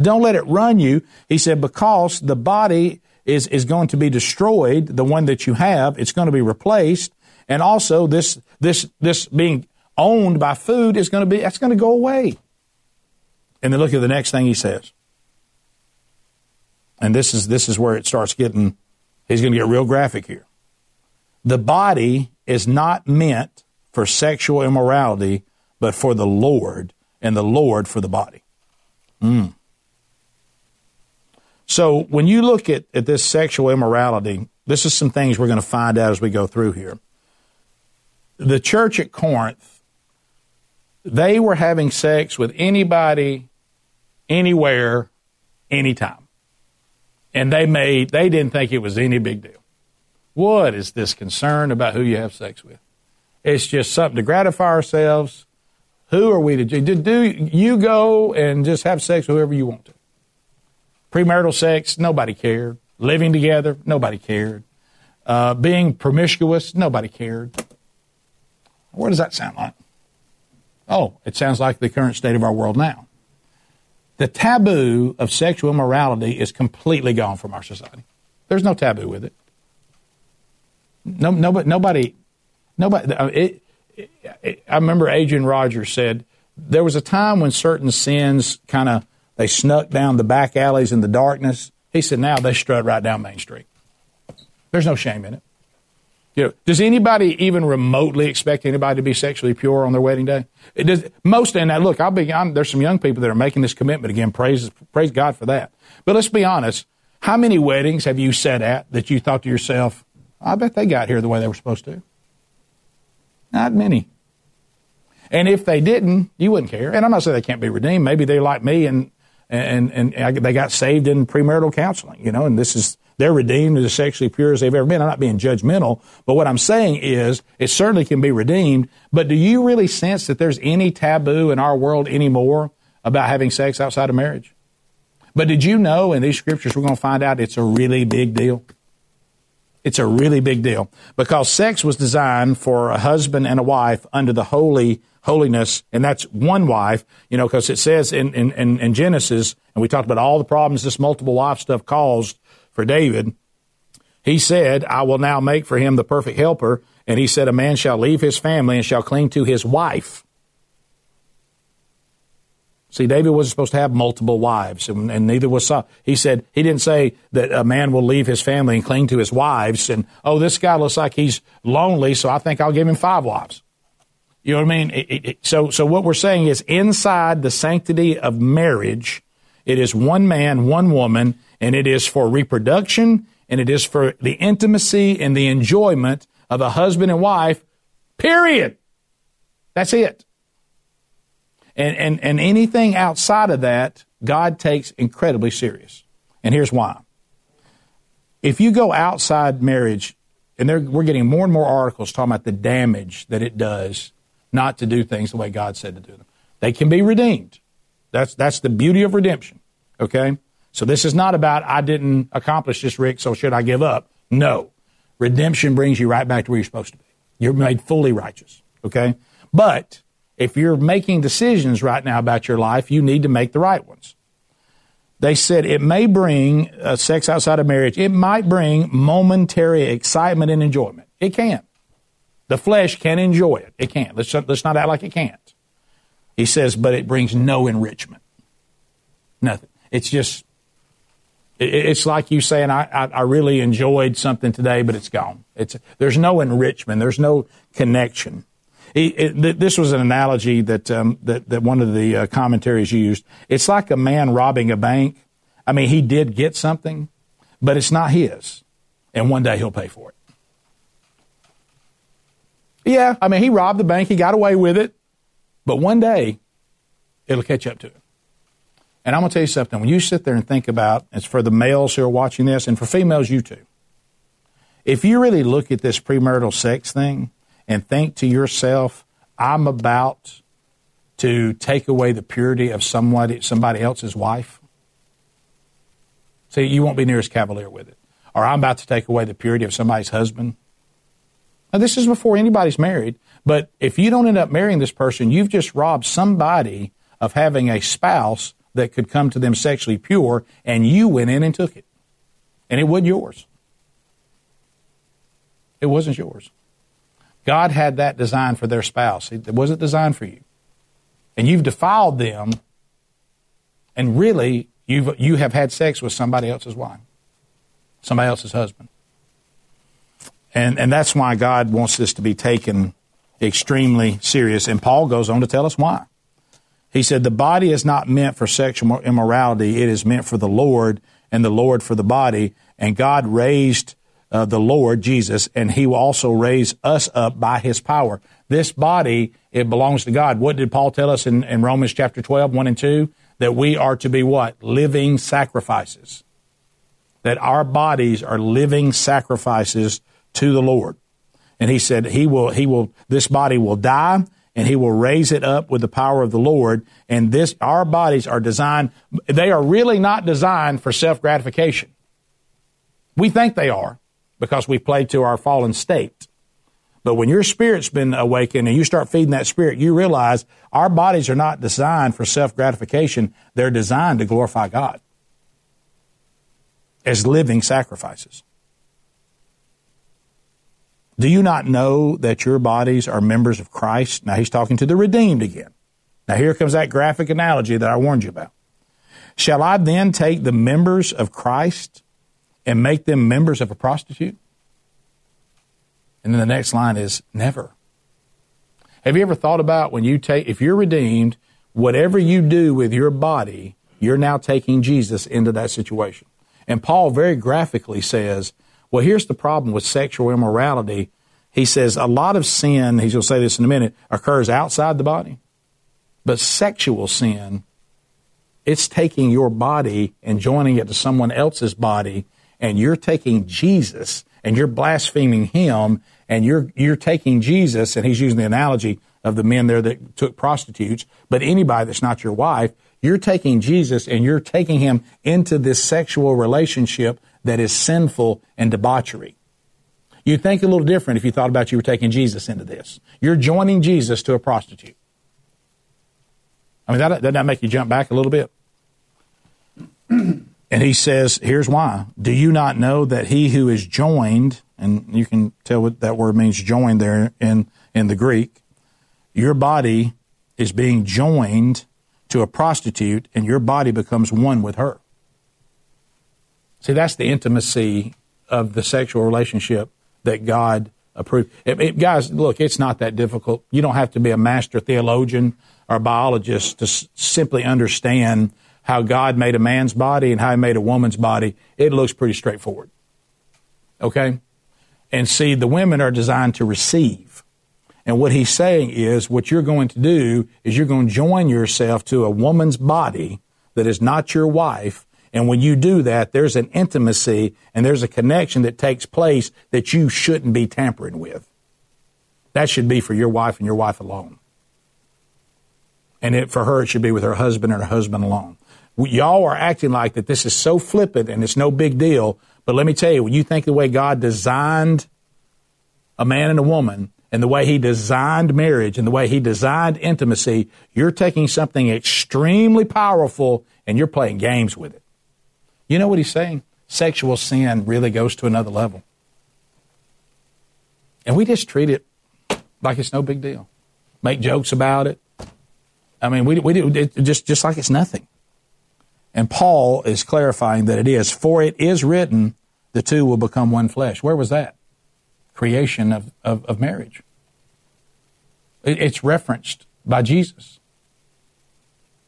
Don't let it run you. He said, because the body is, is going to be destroyed, the one that you have, it's going to be replaced. And also this, this, this being owned by food is going to be, that's going to go away. And then look at the next thing he says. And this is this is where it starts getting he's going to get real graphic here. The body is not meant for sexual immorality, but for the Lord, and the Lord for the body. Mm. So when you look at, at this sexual immorality, this is some things we're going to find out as we go through here. The church at Corinth, they were having sex with anybody anywhere, anytime. And they made, they didn't think it was any big deal. What is this concern about who you have sex with? It's just something to gratify ourselves. Who are we to do? Do you go and just have sex with whoever you want to? Premarital sex, nobody cared. Living together, nobody cared. Uh, being promiscuous, nobody cared. What does that sound like? Oh, it sounds like the current state of our world now. The taboo of sexual immorality is completely gone from our society. There's no taboo with it. No, nobody, nobody, nobody. Uh, it, it, I remember Adrian Rogers said there was a time when certain sins kind of they snuck down the back alleys in the darkness. He said now they strut right down Main Street. There's no shame in it. You know, does anybody even remotely expect anybody to be sexually pure on their wedding day? It does, most, and now look, I'll be, I'm, there's some young people that are making this commitment again. Praise, praise God for that. But let's be honest. How many weddings have you sat at that you thought to yourself, I bet they got here the way they were supposed to? Not many. And if they didn't, you wouldn't care. And I'm not saying they can't be redeemed. Maybe they're like me and, and, and they got saved in premarital counseling, you know, and this is, they're redeemed as sexually pure as they've ever been. I'm not being judgmental, but what I'm saying is it certainly can be redeemed. But do you really sense that there's any taboo in our world anymore about having sex outside of marriage? But did you know in these scriptures we're going to find out it's a really big deal? It's a really big deal because sex was designed for a husband and a wife under the holy holiness, and that's one wife, you know, because it says in, in, in, Genesis, and we talked about all the problems this multiple wife stuff caused for David. He said, I will now make for him the perfect helper. And he said, A man shall leave his family and shall cling to his wife. See, David wasn't supposed to have multiple wives, and, and, neither was Saul. He said, he didn't say that a man will leave his family and cling to his wives, and, oh, this guy looks like he's lonely, so I think I'll give him five wives. You know what I mean? It, it, so, so what we're saying is inside the sanctity of marriage, it is one man, one woman, and it is for reproduction, and it is for the intimacy and the enjoyment of a husband and wife, period. That's it. And, and, and anything outside of that, God takes incredibly serious. And here's why. If you go outside marriage, and we're getting more and more articles talking about the damage that it does not to do things the way God said to do them. They can be redeemed. That's, that's the beauty of redemption. Okay? So this is not about, I didn't accomplish this, Rick, so should I give up? No. Redemption brings you right back to where you're supposed to be. You're made fully righteous. Okay? But if you're making decisions right now about your life, you need to make the right ones. They said it may bring uh, sex outside of marriage. It might bring momentary excitement and enjoyment. It can't. The flesh can't enjoy it. It can't. Let's, let's not act like it can't. He says, but it brings no enrichment. Nothing. It's just, it's like you saying, I, I, I really enjoyed something today, but it's gone. It's, there's no enrichment. There's no connection. It, this was an analogy that, um, that, that one of the uh, commentaries used. It's like a man robbing a bank. I mean, he did get something, but it's not his. And one day he'll pay for it. Yeah, I mean, he robbed the bank, he got away with it, but one day it'll catch up to him. And I'm going to tell you something. When you sit there and think about, it's for the males who are watching this, and for females, you too. If you really look at this premarital sex thing and think to yourself, I'm about to take away the purity of somebody, somebody else's wife, see, you won't be near as cavalier with it. Or I'm about to take away the purity of somebody's husband, now, this is before anybody's married, but if you don't end up marrying this person, you've just robbed somebody of having a spouse that could come to them sexually pure, and you went in and took it. And it wasn't yours. It wasn't yours. God had that designed for their spouse. It wasn't designed for you. And you've defiled them, and really, you've, you have had sex with somebody else's wife, somebody else's husband. And, and that's why God wants this to be taken extremely serious. And Paul goes on to tell us why. He said, The body is not meant for sexual immorality, it is meant for the Lord, and the Lord for the body. And God raised uh, the Lord, Jesus, and he will also raise us up by his power. This body, it belongs to God. What did Paul tell us in, in Romans chapter 12, 1 and 2? That we are to be what? Living sacrifices. That our bodies are living sacrifices to the Lord. And he said, he will, he will, this body will die and he will raise it up with the power of the Lord. And this, our bodies are designed, they are really not designed for self gratification. We think they are because we play to our fallen state. But when your spirit's been awakened and you start feeding that spirit, you realize our bodies are not designed for self gratification. They're designed to glorify God as living sacrifices. Do you not know that your bodies are members of Christ? Now he's talking to the redeemed again. Now here comes that graphic analogy that I warned you about. Shall I then take the members of Christ and make them members of a prostitute? And then the next line is never. Have you ever thought about when you take, if you're redeemed, whatever you do with your body, you're now taking Jesus into that situation. And Paul very graphically says, well, here's the problem with sexual immorality. He says a lot of sin, he's going to say this in a minute, occurs outside the body. But sexual sin, it's taking your body and joining it to someone else's body, and you're taking Jesus and you're blaspheming him and you're you're taking Jesus and he's using the analogy of the men there that took prostitutes, but anybody that's not your wife, you're taking Jesus and you're taking him into this sexual relationship that is sinful and debauchery. You'd think a little different if you thought about you were taking Jesus into this. You're joining Jesus to a prostitute. I mean, that, doesn't that make you jump back a little bit? and he says, here's why. Do you not know that he who is joined, and you can tell what that word means joined there in, in the Greek, your body is being joined to a prostitute and your body becomes one with her. See, that's the intimacy of the sexual relationship that God approved. It, it, guys, look, it's not that difficult. You don't have to be a master theologian or biologist to s- simply understand how God made a man's body and how he made a woman's body. It looks pretty straightforward. Okay? And see, the women are designed to receive. And what he's saying is what you're going to do is you're going to join yourself to a woman's body that is not your wife. And when you do that, there's an intimacy and there's a connection that takes place that you shouldn't be tampering with. That should be for your wife and your wife alone. And it, for her, it should be with her husband and her husband alone. Y'all are acting like that this is so flippant and it's no big deal. But let me tell you, when you think the way God designed a man and a woman, and the way he designed marriage and the way he designed intimacy, you're taking something extremely powerful and you're playing games with it. You know what he's saying? Sexual sin really goes to another level. And we just treat it like it's no big deal. Make jokes about it. I mean, we, we do it just, just like it's nothing. And Paul is clarifying that it is. For it is written, the two will become one flesh. Where was that? Creation of, of, of marriage. It, it's referenced by Jesus,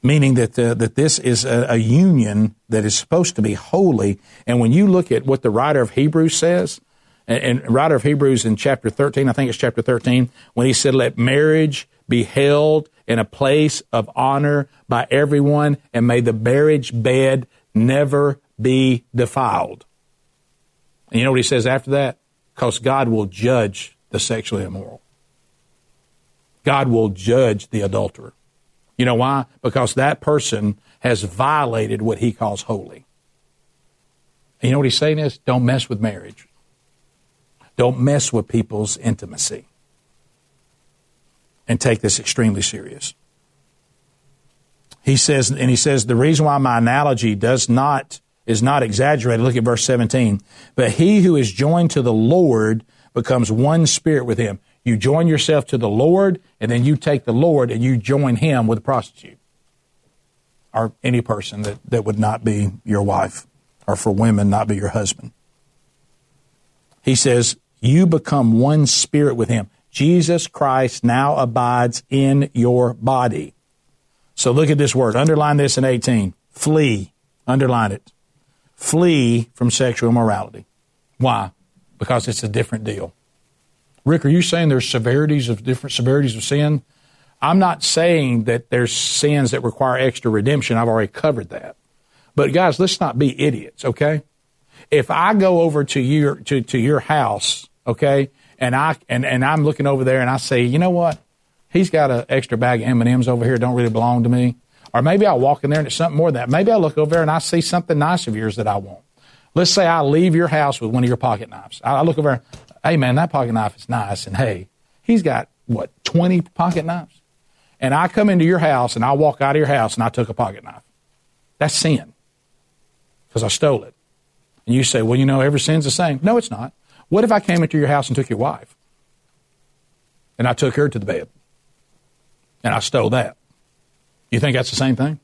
meaning that, uh, that this is a, a union that is supposed to be holy. And when you look at what the writer of Hebrews says, and, and writer of Hebrews in chapter 13, I think it's chapter 13, when he said, let marriage be held in a place of honor by everyone, and may the marriage bed never be defiled. And you know what he says after that? Because God will judge the sexually immoral. God will judge the adulterer. You know why? Because that person has violated what he calls holy. And you know what he's saying is don't mess with marriage. Don't mess with people's intimacy and take this extremely serious. He says, and he says, the reason why my analogy does not, is not exaggerated, look at verse 17, but he who is joined to the Lord becomes one spirit with him. You join yourself to the Lord, and then you take the Lord and you join him with a prostitute. Or any person that, that would not be your wife, or for women, not be your husband. He says, You become one spirit with him. Jesus Christ now abides in your body. So look at this word. Underline this in 18. Flee. Underline it. Flee from sexual immorality. Why? Because it's a different deal. Rick, are you saying there's severities of different severities of sin? I'm not saying that there's sins that require extra redemption. I've already covered that. But guys, let's not be idiots, okay? If I go over to your to, to your house, okay, and I and, and I'm looking over there and I say, you know what? He's got an extra bag of M and M's over here. Don't really belong to me. Or maybe I'll walk in there and it's something more than that. Maybe I look over there and I see something nice of yours that I want. Let's say I leave your house with one of your pocket knives. I look over, hey man, that pocket knife is nice, and hey, he's got what twenty pocket knives, and I come into your house and I walk out of your house and I took a pocket knife. That's sin because I stole it. And you say, well, you know, every sin's the same. No, it's not. What if I came into your house and took your wife? And I took her to the bed. And I stole that. You think that's the same thing?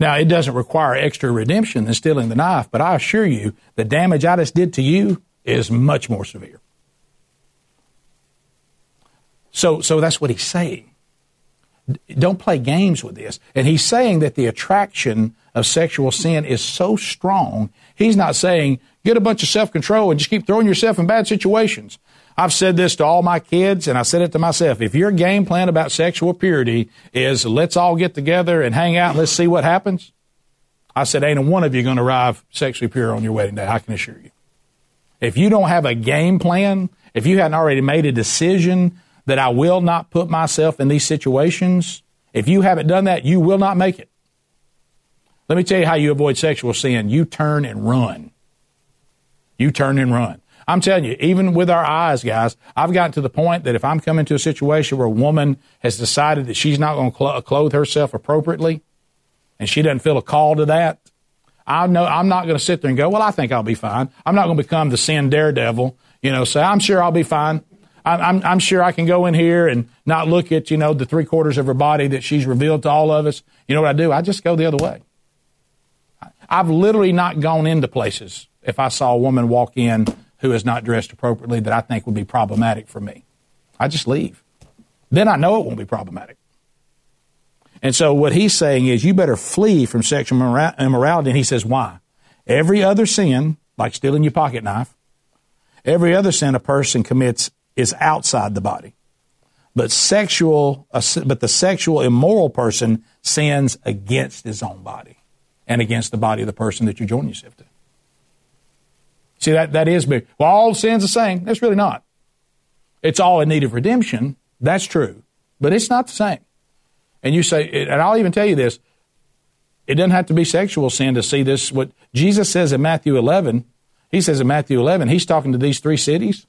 Now, it doesn't require extra redemption than stealing the knife, but I assure you, the damage I just did to you is much more severe. So, so that's what he's saying. Don't play games with this. And he's saying that the attraction of sexual sin is so strong. He's not saying get a bunch of self control and just keep throwing yourself in bad situations. I've said this to all my kids and I said it to myself. If your game plan about sexual purity is let's all get together and hang out and let's see what happens, I said, ain't one of you going to arrive sexually pure on your wedding day. I can assure you. If you don't have a game plan, if you hadn't already made a decision that I will not put myself in these situations, if you haven't done that, you will not make it. Let me tell you how you avoid sexual sin. You turn and run. You turn and run. I'm telling you, even with our eyes, guys, I've gotten to the point that if I'm coming to a situation where a woman has decided that she's not going to clothe herself appropriately and she doesn't feel a call to that, I know I'm not going to sit there and go, well, I think I'll be fine. I'm not going to become the sin daredevil, you know, say, I'm sure I'll be fine. I'm, I'm, sure I can go in here and not look at, you know, the three quarters of her body that she's revealed to all of us. You know what I do? I just go the other way. I've literally not gone into places if I saw a woman walk in who is not dressed appropriately that I think would be problematic for me. I just leave. Then I know it won't be problematic. And so what he's saying is you better flee from sexual immorality. And he says, why? Every other sin, like stealing your pocket knife, every other sin a person commits is outside the body. But sexual, but the sexual immoral person sins against his own body and against the body of the person that you join yourself to. See, that, that is big. Well, all sin's the same. That's really not. It's all in need of redemption. That's true. But it's not the same. And you say, and I'll even tell you this, it doesn't have to be sexual sin to see this. What Jesus says in Matthew 11, he says in Matthew 11, he's talking to these three cities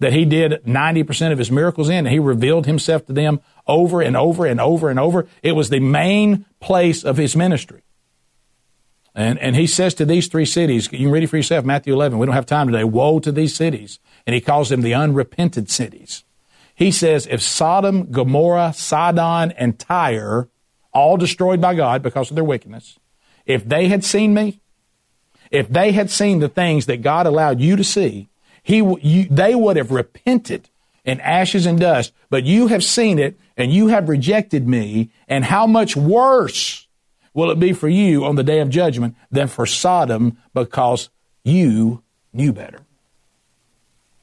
that he did 90% of his miracles in, and he revealed himself to them over and over and over and over. It was the main place of his ministry. And, and he says to these three cities, you can read it for yourself, Matthew 11. We don't have time today. Woe to these cities. And he calls them the unrepented cities. He says, if Sodom, Gomorrah, Sidon, and Tyre, all destroyed by God because of their wickedness, if they had seen me, if they had seen the things that God allowed you to see, he, you, they would have repented in ashes and dust. But you have seen it and you have rejected me. And how much worse will it be for you on the day of judgment than for Sodom because you knew better?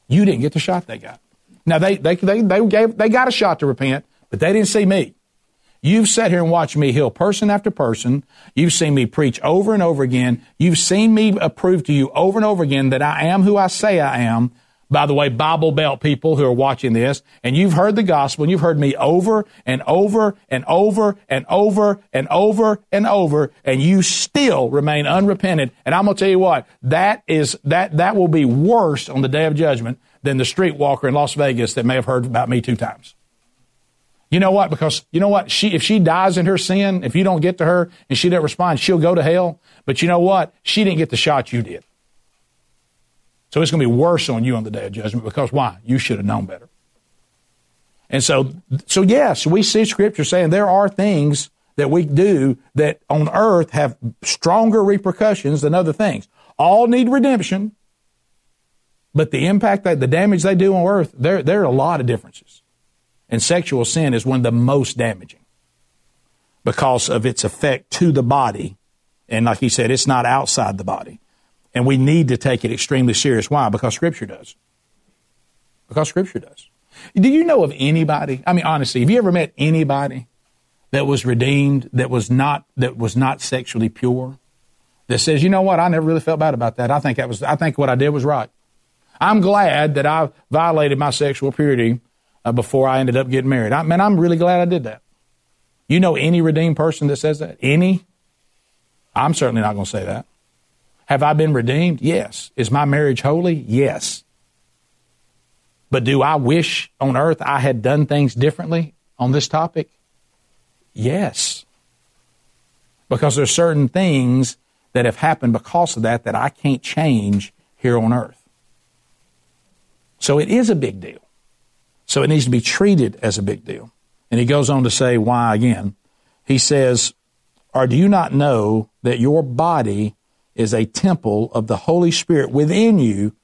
You didn't get the shot they got. Now they they they they gave they got a shot to repent, but they didn't see me. You've sat here and watched me heal person after person. You've seen me preach over and over again. You've seen me prove to you over and over again that I am who I say I am. By the way, Bible Belt people who are watching this, and you've heard the gospel, and you've heard me over and over and over and over and over and over, and you still remain unrepentant. And I'm gonna tell you what, that is that that will be worse on the day of judgment than the streetwalker in Las Vegas that may have heard about me two times. You know what? Because you know what? She, if she dies in her sin, if you don't get to her and she doesn't respond, she'll go to hell. But you know what? She didn't get the shot you did. So it's going to be worse on you on the day of judgment because why? You should have known better. And so, so yes, we see scripture saying there are things that we do that on earth have stronger repercussions than other things. All need redemption. But the impact that the damage they do on earth, there, there are a lot of differences. And sexual sin is one of the most damaging because of its effect to the body. And like he said, it's not outside the body. And we need to take it extremely serious. Why? Because Scripture does. Because Scripture does. Do you know of anybody? I mean, honestly, have you ever met anybody that was redeemed that was not that was not sexually pure? That says, you know what? I never really felt bad about that. I think that was. I think what I did was right. I'm glad that I violated my sexual purity uh, before I ended up getting married. I mean, I'm really glad I did that. You know any redeemed person that says that? Any? I'm certainly not going to say that. Have I been redeemed? Yes. Is my marriage holy? Yes. But do I wish on earth I had done things differently on this topic? Yes. Because there's certain things that have happened because of that that I can't change here on earth. So it is a big deal. So it needs to be treated as a big deal. And he goes on to say why again. He says, Or do you not know that your body is a temple of the Holy Spirit within you,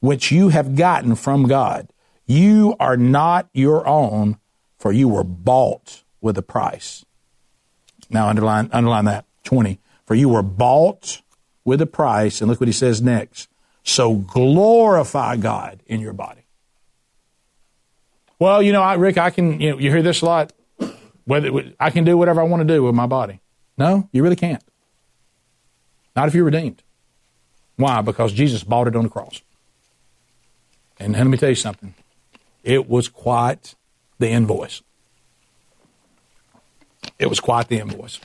which you have gotten from God? You are not your own, for you were bought with a price. Now underline, underline that. 20. For you were bought with a price. And look what he says next. So glorify God in your body. Well, you know, I, Rick, I can, you know, you hear this a lot. Whether I can do whatever I want to do with my body. No, you really can't. Not if you're redeemed. Why? Because Jesus bought it on the cross. And let me tell you something. It was quite the invoice. It was quite the invoice.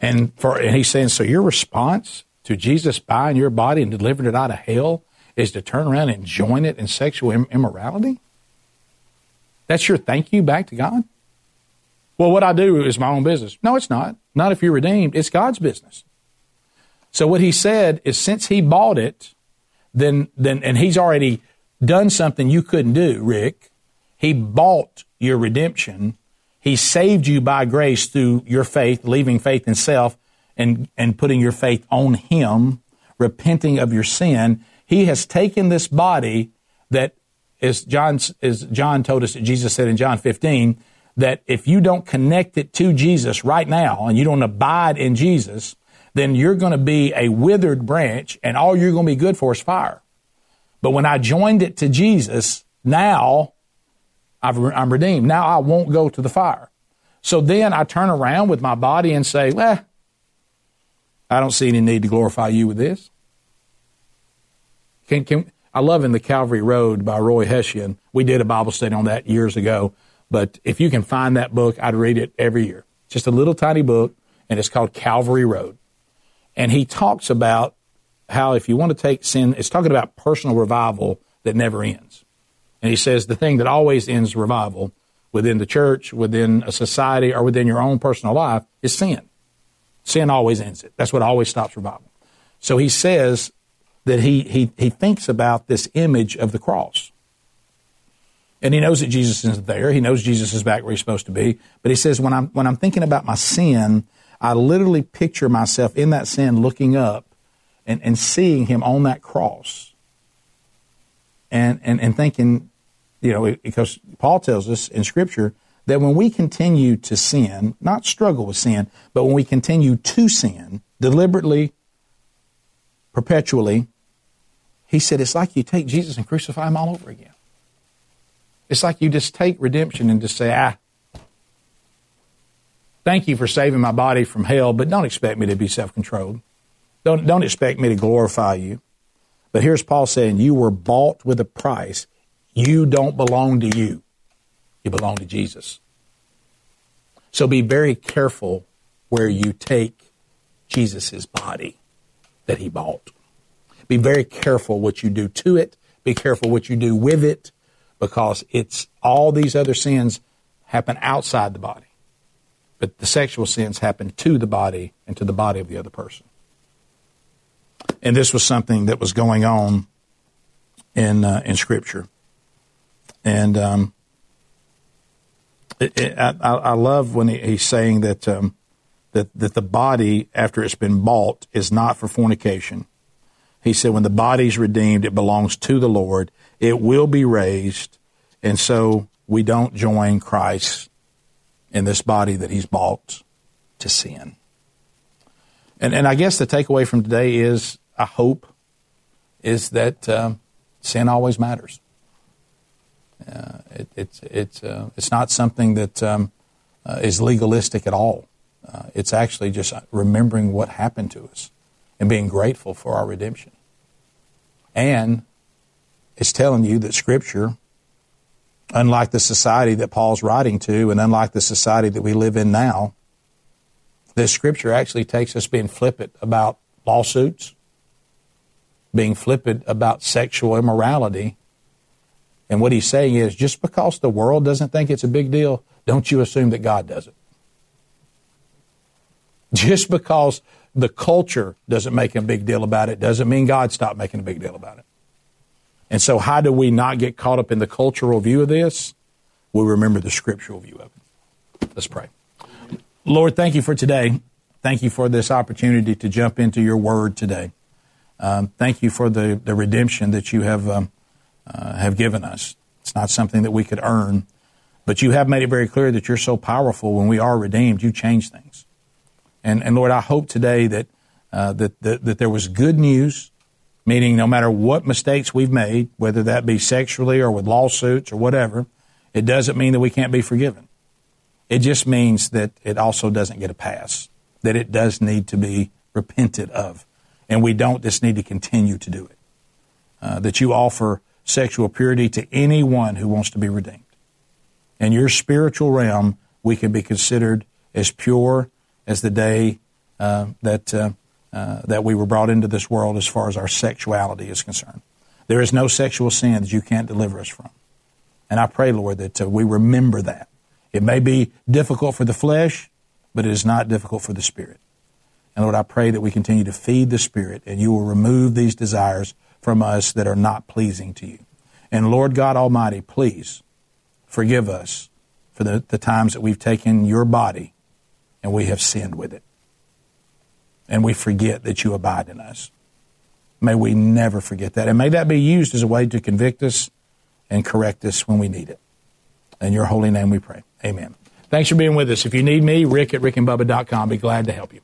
And for and he's saying, so your response to Jesus buying your body and delivering it out of hell is to turn around and join it in sexual immorality? That's your thank you back to God? Well, what I do is my own business. No, it's not. Not if you're redeemed. It's God's business. So what he said is since he bought it, then, then, and he's already done something you couldn't do, Rick. He bought your redemption. He saved you by grace through your faith, leaving faith in self and, and putting your faith on him, repenting of your sin. He has taken this body that as John, as John told us that Jesus said in John 15, that if you don't connect it to Jesus right now and you don't abide in Jesus, then you're going to be a withered branch and all you're going to be good for is fire. But when I joined it to Jesus, now i am redeemed. Now I won't go to the fire. So then I turn around with my body and say, well, I don't see any need to glorify you with this. Can, can, I love in the Calvary Road by Roy Hession. We did a Bible study on that years ago. But if you can find that book, I'd read it every year. Just a little tiny book, and it's called Calvary Road. And he talks about how if you want to take sin, it's talking about personal revival that never ends. And he says the thing that always ends revival within the church, within a society, or within your own personal life is sin. Sin always ends it. That's what always stops revival. So he says that he, he, he thinks about this image of the cross. And he knows that Jesus is there. He knows Jesus is back where he's supposed to be. But he says, when I'm, when I'm thinking about my sin, I literally picture myself in that sin looking up and, and seeing him on that cross. And, and, and thinking, you know, because Paul tells us in Scripture that when we continue to sin, not struggle with sin, but when we continue to sin deliberately, perpetually, he said it's like you take Jesus and crucify him all over again. It's like you just take redemption and just say, ah, thank you for saving my body from hell, but don't expect me to be self controlled. Don't, don't expect me to glorify you. But here's Paul saying, You were bought with a price. You don't belong to you, you belong to Jesus. So be very careful where you take Jesus' body that he bought. Be very careful what you do to it. Be careful what you do with it because it's all these other sins happen outside the body. But the sexual sins happen to the body and to the body of the other person. And this was something that was going on in uh, in Scripture. And um, it, it, I, I, love when he, he's saying that um, that that the body, after it's been bought, is not for fornication. He said, when the body's redeemed, it belongs to the Lord. It will be raised. And so we don't join Christ in this body that he's bought to sin. And, and I guess the takeaway from today is, I hope, is that um, sin always matters. Uh, it, it's it's uh, it's not something that um, uh, is legalistic at all. Uh, it's actually just remembering what happened to us and being grateful for our redemption. And it's telling you that Scripture, unlike the society that Paul's writing to, and unlike the society that we live in now, this Scripture actually takes us being flippant about lawsuits, being flippant about sexual immorality. And what he's saying is just because the world doesn't think it's a big deal, don't you assume that God does it. Just because the culture doesn't make a big deal about it doesn't mean God stopped making a big deal about it. And so, how do we not get caught up in the cultural view of this? We remember the scriptural view of it. Let's pray. Lord, thank you for today. Thank you for this opportunity to jump into your word today. Um, thank you for the, the redemption that you have, um, uh, have given us. It's not something that we could earn, but you have made it very clear that you're so powerful when we are redeemed, you change things. And, and Lord, I hope today that, uh, that, that, that there was good news meaning no matter what mistakes we've made, whether that be sexually or with lawsuits or whatever, it doesn't mean that we can't be forgiven. It just means that it also doesn't get a pass, that it does need to be repented of. And we don't just need to continue to do it. Uh, that you offer sexual purity to anyone who wants to be redeemed. In your spiritual realm, we can be considered as pure as the day uh, that uh, uh, that we were brought into this world as far as our sexuality is concerned. There is no sexual sin that you can't deliver us from. And I pray, Lord, that uh, we remember that. It may be difficult for the flesh, but it is not difficult for the spirit. And Lord, I pray that we continue to feed the spirit and you will remove these desires from us that are not pleasing to you. And Lord God Almighty, please forgive us for the, the times that we've taken your body and we have sinned with it and we forget that you abide in us. May we never forget that. And may that be used as a way to convict us and correct us when we need it. In your holy name we pray. Amen. Thanks for being with us. If you need me, rick at rickandbubba.com. Be glad to help you.